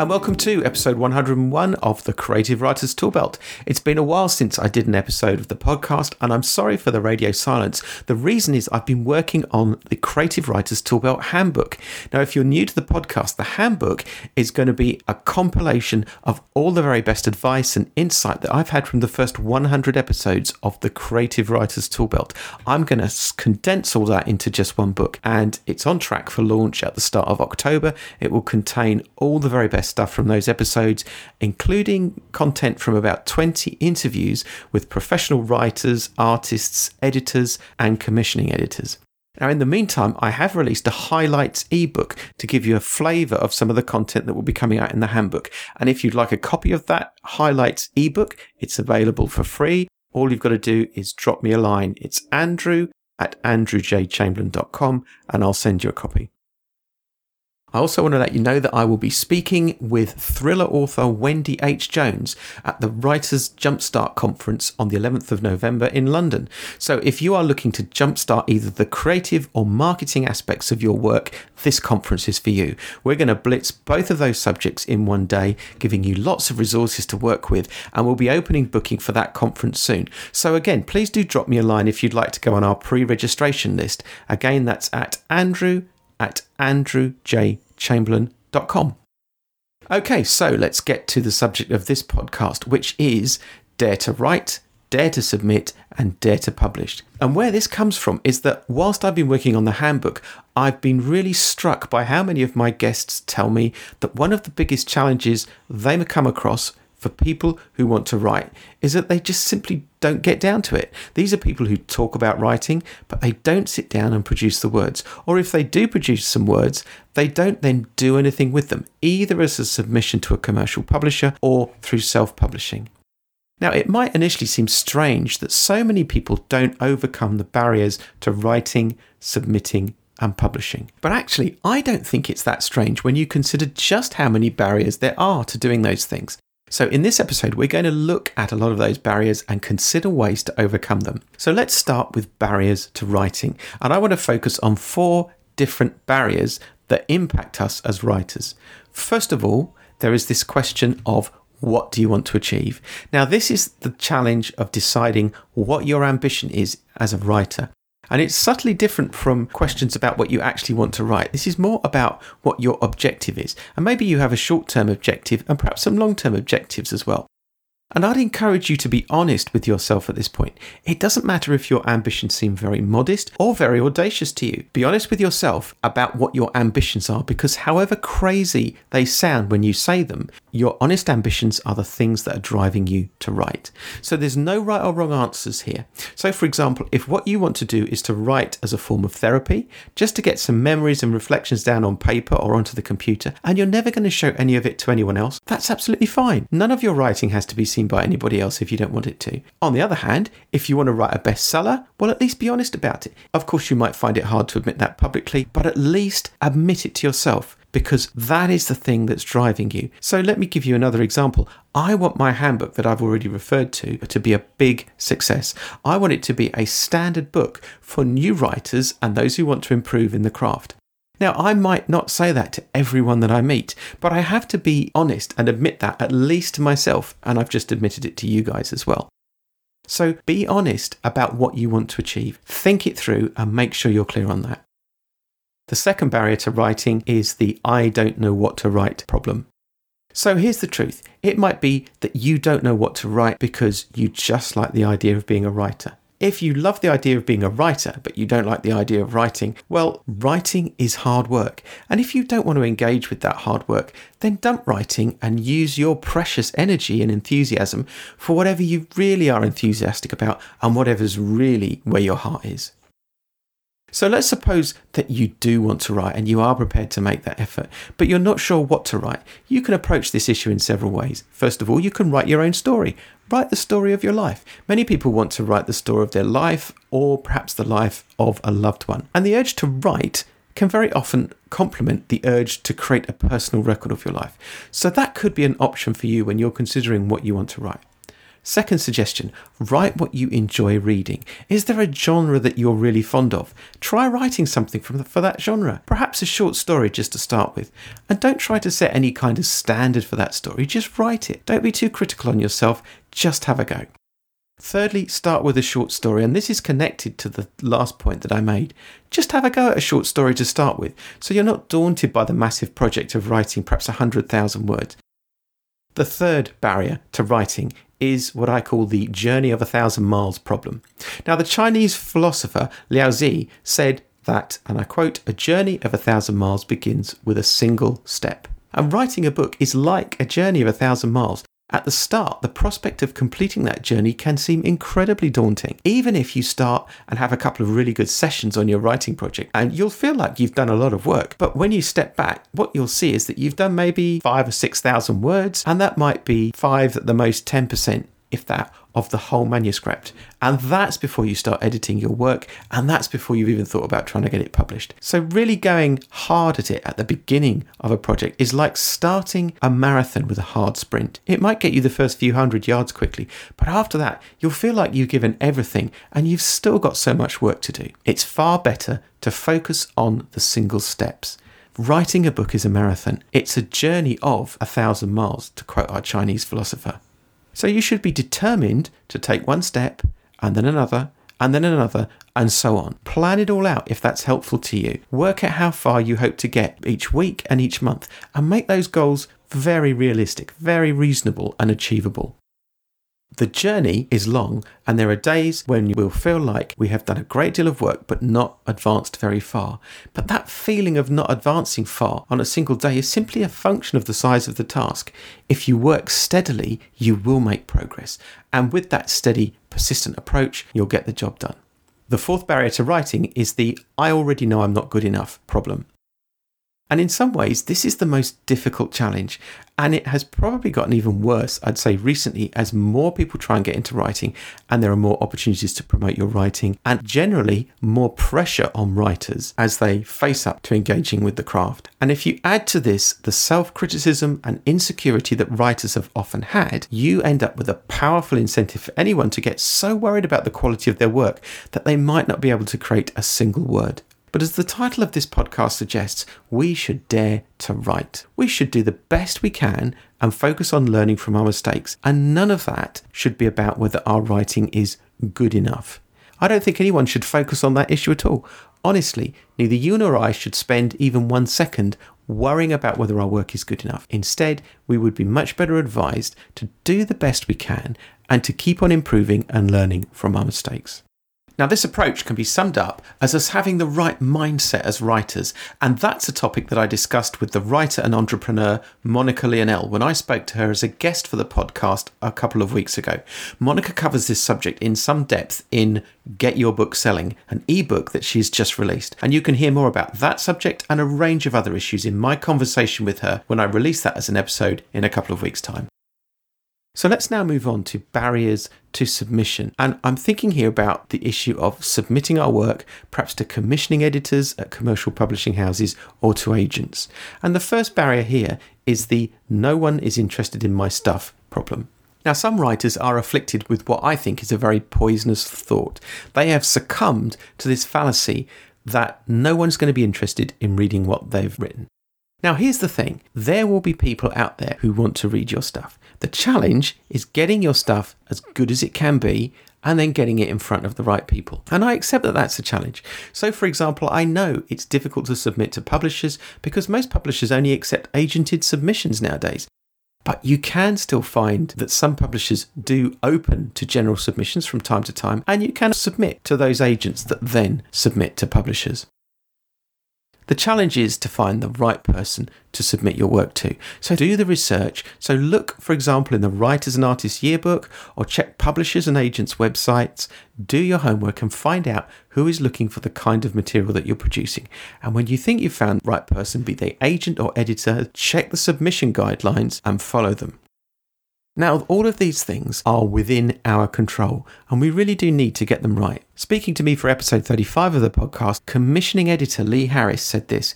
and welcome to episode 101 of the Creative Writers Toolbelt. It's been a while since I did an episode of the podcast, and I'm sorry for the radio silence. The reason is I've been working on the Creative Writers Toolbelt Handbook. Now, if you're new to the podcast, the handbook is going to be a compilation of all the very best advice and insight that I've had from the first 100 episodes of the Creative Writers Toolbelt. I'm going to condense all that into just one book, and it's on track for launch at the start of October. It will contain all the very best stuff from those episodes, including content from about 20 interviews with professional writers, artists, editors, and commissioning editors. Now, in the meantime, I have released a highlights ebook to give you a flavour of some of the content that will be coming out in the handbook. And if you'd like a copy of that highlights ebook, it's available for free. All you've got to do is drop me a line. It's andrew at andrewjchamberlain.com and I'll send you a copy. I also want to let you know that I will be speaking with thriller author Wendy H. Jones at the Writers Jumpstart Conference on the 11th of November in London. So, if you are looking to jumpstart either the creative or marketing aspects of your work, this conference is for you. We're going to blitz both of those subjects in one day, giving you lots of resources to work with, and we'll be opening booking for that conference soon. So, again, please do drop me a line if you'd like to go on our pre registration list. Again, that's at Andrew at andrewjchamberlain.com. Okay, so let's get to the subject of this podcast, which is Dare to Write, Dare to Submit, and Dare to Publish. And where this comes from is that whilst I've been working on the handbook, I've been really struck by how many of my guests tell me that one of the biggest challenges they come across for people who want to write is that they just simply don't get down to it. These are people who talk about writing, but they don't sit down and produce the words. Or if they do produce some words, they don't then do anything with them, either as a submission to a commercial publisher or through self publishing. Now, it might initially seem strange that so many people don't overcome the barriers to writing, submitting, and publishing. But actually, I don't think it's that strange when you consider just how many barriers there are to doing those things. So, in this episode, we're going to look at a lot of those barriers and consider ways to overcome them. So, let's start with barriers to writing. And I want to focus on four different barriers that impact us as writers. First of all, there is this question of what do you want to achieve? Now, this is the challenge of deciding what your ambition is as a writer. And it's subtly different from questions about what you actually want to write. This is more about what your objective is. And maybe you have a short term objective and perhaps some long term objectives as well. And I'd encourage you to be honest with yourself at this point. It doesn't matter if your ambitions seem very modest or very audacious to you. Be honest with yourself about what your ambitions are because, however crazy they sound when you say them, your honest ambitions are the things that are driving you to write. So there's no right or wrong answers here. So, for example, if what you want to do is to write as a form of therapy, just to get some memories and reflections down on paper or onto the computer, and you're never going to show any of it to anyone else, that's absolutely fine. None of your writing has to be seen seen by anybody else if you don't want it to. On the other hand, if you want to write a bestseller, well, at least be honest about it. Of course, you might find it hard to admit that publicly, but at least admit it to yourself because that is the thing that's driving you. So let me give you another example. I want my handbook that I've already referred to to be a big success. I want it to be a standard book for new writers and those who want to improve in the craft. Now, I might not say that to everyone that I meet, but I have to be honest and admit that at least to myself, and I've just admitted it to you guys as well. So be honest about what you want to achieve, think it through, and make sure you're clear on that. The second barrier to writing is the I don't know what to write problem. So here's the truth it might be that you don't know what to write because you just like the idea of being a writer. If you love the idea of being a writer, but you don't like the idea of writing, well, writing is hard work. And if you don't want to engage with that hard work, then dump writing and use your precious energy and enthusiasm for whatever you really are enthusiastic about and whatever's really where your heart is. So let's suppose that you do want to write and you are prepared to make that effort, but you're not sure what to write. You can approach this issue in several ways. First of all, you can write your own story. Write the story of your life. Many people want to write the story of their life or perhaps the life of a loved one. And the urge to write can very often complement the urge to create a personal record of your life. So that could be an option for you when you're considering what you want to write. Second suggestion write what you enjoy reading. Is there a genre that you're really fond of? Try writing something the, for that genre, perhaps a short story just to start with. And don't try to set any kind of standard for that story, just write it. Don't be too critical on yourself, just have a go. Thirdly, start with a short story, and this is connected to the last point that I made. Just have a go at a short story to start with, so you're not daunted by the massive project of writing perhaps 100,000 words. The third barrier to writing is what I call the journey of a thousand miles problem. Now, the Chinese philosopher Lao Tzu said that, and I quote, a journey of a thousand miles begins with a single step. And writing a book is like a journey of a thousand miles. At the start, the prospect of completing that journey can seem incredibly daunting, even if you start and have a couple of really good sessions on your writing project, and you'll feel like you've done a lot of work. But when you step back, what you'll see is that you've done maybe five or 6,000 words, and that might be five at the most 10%, if that, of the whole manuscript. And that's before you start editing your work, and that's before you've even thought about trying to get it published. So, really going hard at it at the beginning of a project is like starting a marathon with a hard sprint. It might get you the first few hundred yards quickly, but after that, you'll feel like you've given everything and you've still got so much work to do. It's far better to focus on the single steps. Writing a book is a marathon. It's a journey of a thousand miles, to quote our Chinese philosopher. So you should be determined to take one step and then another and then another and so on. Plan it all out if that's helpful to you. Work out how far you hope to get each week and each month and make those goals very realistic, very reasonable and achievable. The journey is long, and there are days when we'll feel like we have done a great deal of work but not advanced very far. But that feeling of not advancing far on a single day is simply a function of the size of the task. If you work steadily, you will make progress, and with that steady, persistent approach, you'll get the job done. The fourth barrier to writing is the I already know I'm not good enough problem. And in some ways, this is the most difficult challenge. And it has probably gotten even worse, I'd say, recently as more people try and get into writing and there are more opportunities to promote your writing and generally more pressure on writers as they face up to engaging with the craft. And if you add to this the self criticism and insecurity that writers have often had, you end up with a powerful incentive for anyone to get so worried about the quality of their work that they might not be able to create a single word. But as the title of this podcast suggests, we should dare to write. We should do the best we can and focus on learning from our mistakes. And none of that should be about whether our writing is good enough. I don't think anyone should focus on that issue at all. Honestly, neither you nor I should spend even one second worrying about whether our work is good enough. Instead, we would be much better advised to do the best we can and to keep on improving and learning from our mistakes. Now, this approach can be summed up as us having the right mindset as writers, and that's a topic that I discussed with the writer and entrepreneur Monica Leonelle when I spoke to her as a guest for the podcast a couple of weeks ago. Monica covers this subject in some depth in Get Your Book Selling, an ebook that she's just released, and you can hear more about that subject and a range of other issues in my conversation with her when I release that as an episode in a couple of weeks' time. So let's now move on to barriers to submission. And I'm thinking here about the issue of submitting our work, perhaps to commissioning editors at commercial publishing houses or to agents. And the first barrier here is the no one is interested in my stuff problem. Now, some writers are afflicted with what I think is a very poisonous thought. They have succumbed to this fallacy that no one's going to be interested in reading what they've written. Now, here's the thing there will be people out there who want to read your stuff. The challenge is getting your stuff as good as it can be and then getting it in front of the right people. And I accept that that's a challenge. So, for example, I know it's difficult to submit to publishers because most publishers only accept agented submissions nowadays. But you can still find that some publishers do open to general submissions from time to time, and you can submit to those agents that then submit to publishers. The challenge is to find the right person to submit your work to. So do the research. So look, for example, in the Writers and Artists Yearbook or check publishers and agents' websites. Do your homework and find out who is looking for the kind of material that you're producing. And when you think you've found the right person, be they agent or editor, check the submission guidelines and follow them. Now, all of these things are within our control, and we really do need to get them right. Speaking to me for episode 35 of the podcast, commissioning editor Lee Harris said this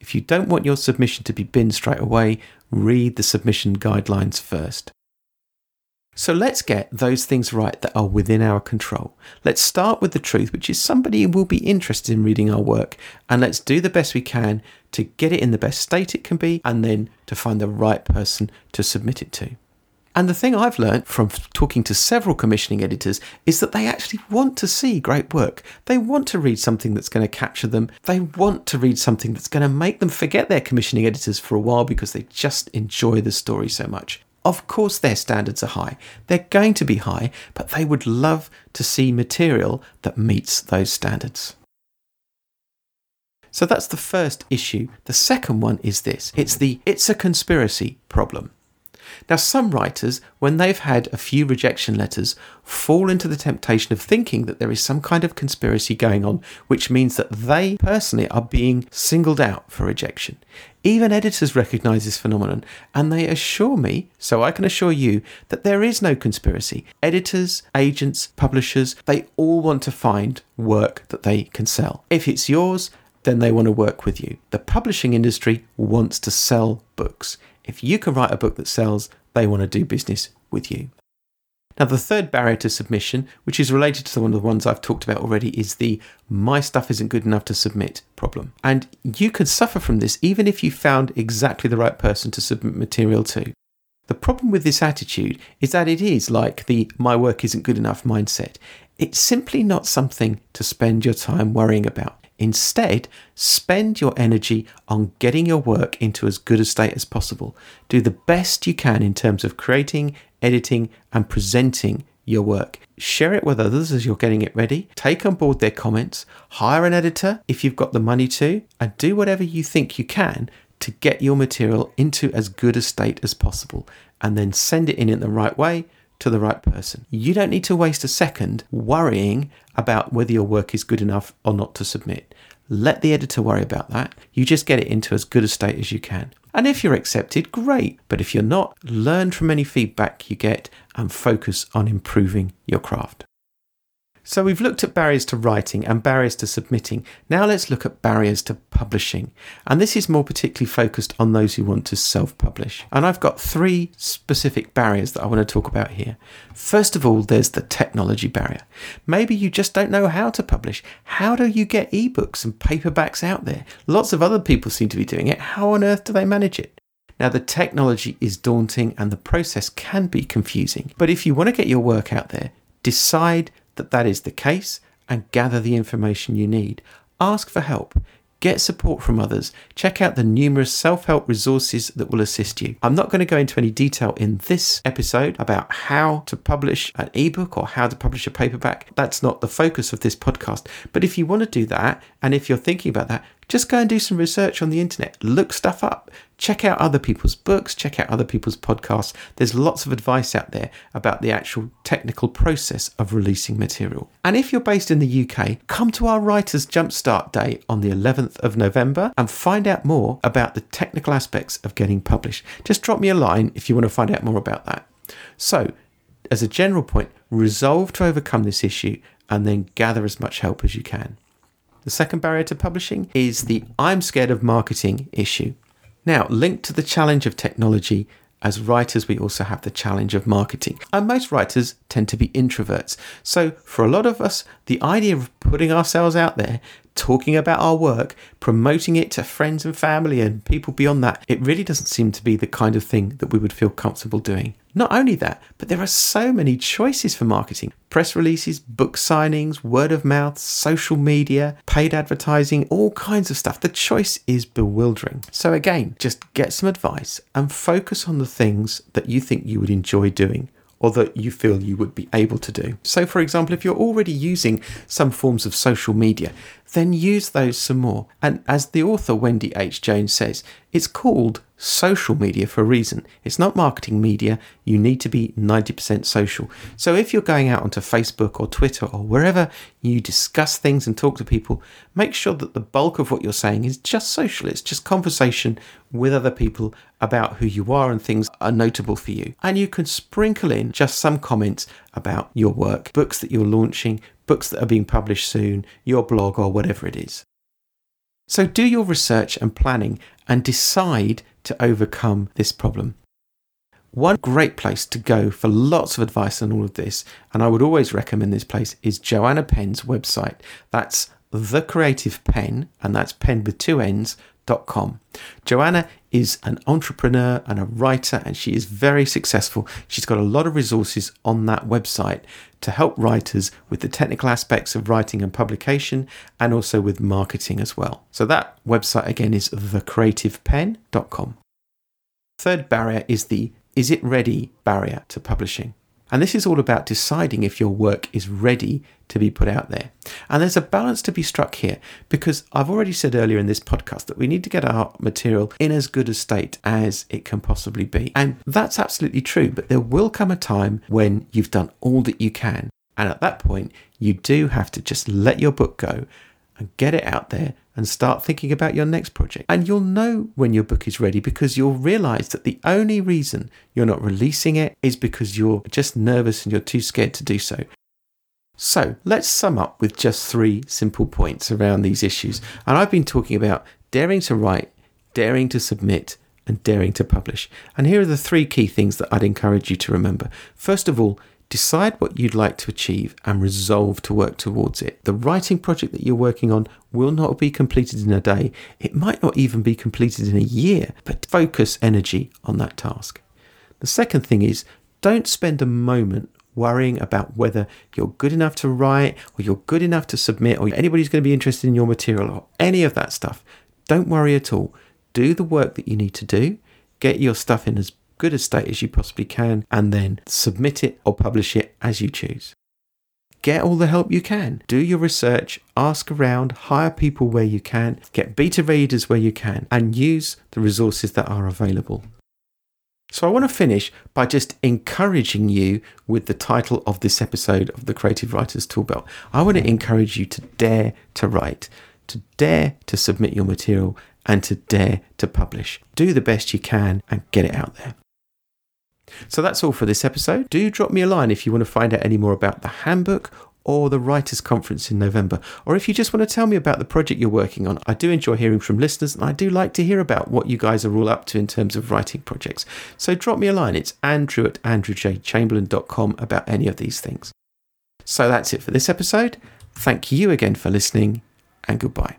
If you don't want your submission to be binned straight away, read the submission guidelines first. So let's get those things right that are within our control. Let's start with the truth, which is somebody will be interested in reading our work, and let's do the best we can to get it in the best state it can be, and then to find the right person to submit it to. And the thing I've learned from talking to several commissioning editors is that they actually want to see great work. They want to read something that's going to capture them. They want to read something that's going to make them forget their commissioning editors for a while because they just enjoy the story so much. Of course, their standards are high. They're going to be high, but they would love to see material that meets those standards. So that's the first issue. The second one is this it's the it's a conspiracy problem. Now, some writers, when they've had a few rejection letters, fall into the temptation of thinking that there is some kind of conspiracy going on, which means that they personally are being singled out for rejection. Even editors recognize this phenomenon and they assure me, so I can assure you, that there is no conspiracy. Editors, agents, publishers, they all want to find work that they can sell. If it's yours, then they want to work with you. The publishing industry wants to sell books. If you can write a book that sells, they want to do business with you. Now, the third barrier to submission, which is related to one of the ones I've talked about already, is the my stuff isn't good enough to submit problem. And you can suffer from this even if you found exactly the right person to submit material to. The problem with this attitude is that it is like the my work isn't good enough mindset. It's simply not something to spend your time worrying about. Instead, spend your energy on getting your work into as good a state as possible. Do the best you can in terms of creating, editing, and presenting your work. Share it with others as you're getting it ready. Take on board their comments. Hire an editor if you've got the money to, and do whatever you think you can to get your material into as good a state as possible. And then send it in in the right way to the right person. You don't need to waste a second worrying about whether your work is good enough or not to submit. Let the editor worry about that. You just get it into as good a state as you can. And if you're accepted, great. But if you're not, learn from any feedback you get and focus on improving your craft. So we've looked at barriers to writing and barriers to submitting. Now let's look at barriers to publishing. And this is more particularly focused on those who want to self publish. And I've got three specific barriers that I want to talk about here. First of all, there's the technology barrier. Maybe you just don't know how to publish. How do you get ebooks and paperbacks out there? Lots of other people seem to be doing it. How on earth do they manage it? Now, the technology is daunting and the process can be confusing. But if you want to get your work out there, decide that that is the case and gather the information you need. Ask for help. Get support from others. Check out the numerous self help resources that will assist you. I'm not going to go into any detail in this episode about how to publish an ebook or how to publish a paperback. That's not the focus of this podcast. But if you want to do that, and if you're thinking about that, just go and do some research on the internet, look stuff up, check out other people's books, check out other people's podcasts. There's lots of advice out there about the actual technical process of releasing material. And if you're based in the UK, come to our Writers Jumpstart Day on the 11th of November and find out more about the technical aspects of getting published. Just drop me a line if you want to find out more about that. So, as a general point, resolve to overcome this issue and then gather as much help as you can. The second barrier to publishing is the I'm scared of marketing issue. Now, linked to the challenge of technology, as writers, we also have the challenge of marketing. And most writers tend to be introverts. So, for a lot of us, the idea of putting ourselves out there, talking about our work, promoting it to friends and family and people beyond that, it really doesn't seem to be the kind of thing that we would feel comfortable doing. Not only that, but there are so many choices for marketing press releases, book signings, word of mouth, social media, paid advertising, all kinds of stuff. The choice is bewildering. So, again, just get some advice and focus on the things that you think you would enjoy doing or that you feel you would be able to do. So, for example, if you're already using some forms of social media, then use those some more. And as the author Wendy H. Jones says, It's called social media for a reason. It's not marketing media. You need to be 90% social. So if you're going out onto Facebook or Twitter or wherever you discuss things and talk to people, make sure that the bulk of what you're saying is just social. It's just conversation with other people about who you are and things are notable for you. And you can sprinkle in just some comments about your work, books that you're launching, books that are being published soon, your blog, or whatever it is. So do your research and planning and decide to overcome this problem. One great place to go for lots of advice on all of this, and I would always recommend this place, is Joanna Penn's website. That's The Creative Penn, and that's pen with two N's, Com. Joanna is an entrepreneur and a writer, and she is very successful. She's got a lot of resources on that website to help writers with the technical aspects of writing and publication, and also with marketing as well. So, that website again is thecreativepenn.com. Third barrier is the is it ready barrier to publishing. And this is all about deciding if your work is ready to be put out there. And there's a balance to be struck here because I've already said earlier in this podcast that we need to get our material in as good a state as it can possibly be. And that's absolutely true. But there will come a time when you've done all that you can. And at that point, you do have to just let your book go and get it out there and start thinking about your next project. And you'll know when your book is ready because you'll realize that the only reason you're not releasing it is because you're just nervous and you're too scared to do so. So let's sum up with just three simple points around these issues. And I've been talking about daring to write, daring to submit, and daring to publish. And here are the three key things that I'd encourage you to remember. First of all, Decide what you'd like to achieve and resolve to work towards it. The writing project that you're working on will not be completed in a day. It might not even be completed in a year, but focus energy on that task. The second thing is don't spend a moment worrying about whether you're good enough to write or you're good enough to submit or anybody's going to be interested in your material or any of that stuff. Don't worry at all. Do the work that you need to do. Get your stuff in as good a state as you possibly can, and then submit it or publish it as you choose. Get all the help you can. Do your research, ask around, hire people where you can, get beta readers where you can, and use the resources that are available. So, I want to finish by just encouraging you with the title of this episode of the Creative Writers Toolbelt. I want to encourage you to dare to write, to dare to submit your material, and to dare to publish. Do the best you can and get it out there. So that's all for this episode. Do drop me a line if you want to find out any more about the handbook or the Writers' Conference in November, or if you just want to tell me about the project you're working on. I do enjoy hearing from listeners, and I do like to hear about what you guys are all up to in terms of writing projects. So drop me a line. It's andrew at andrewjchamberlain.com about any of these things. So that's it for this episode. Thank you again for listening, and goodbye.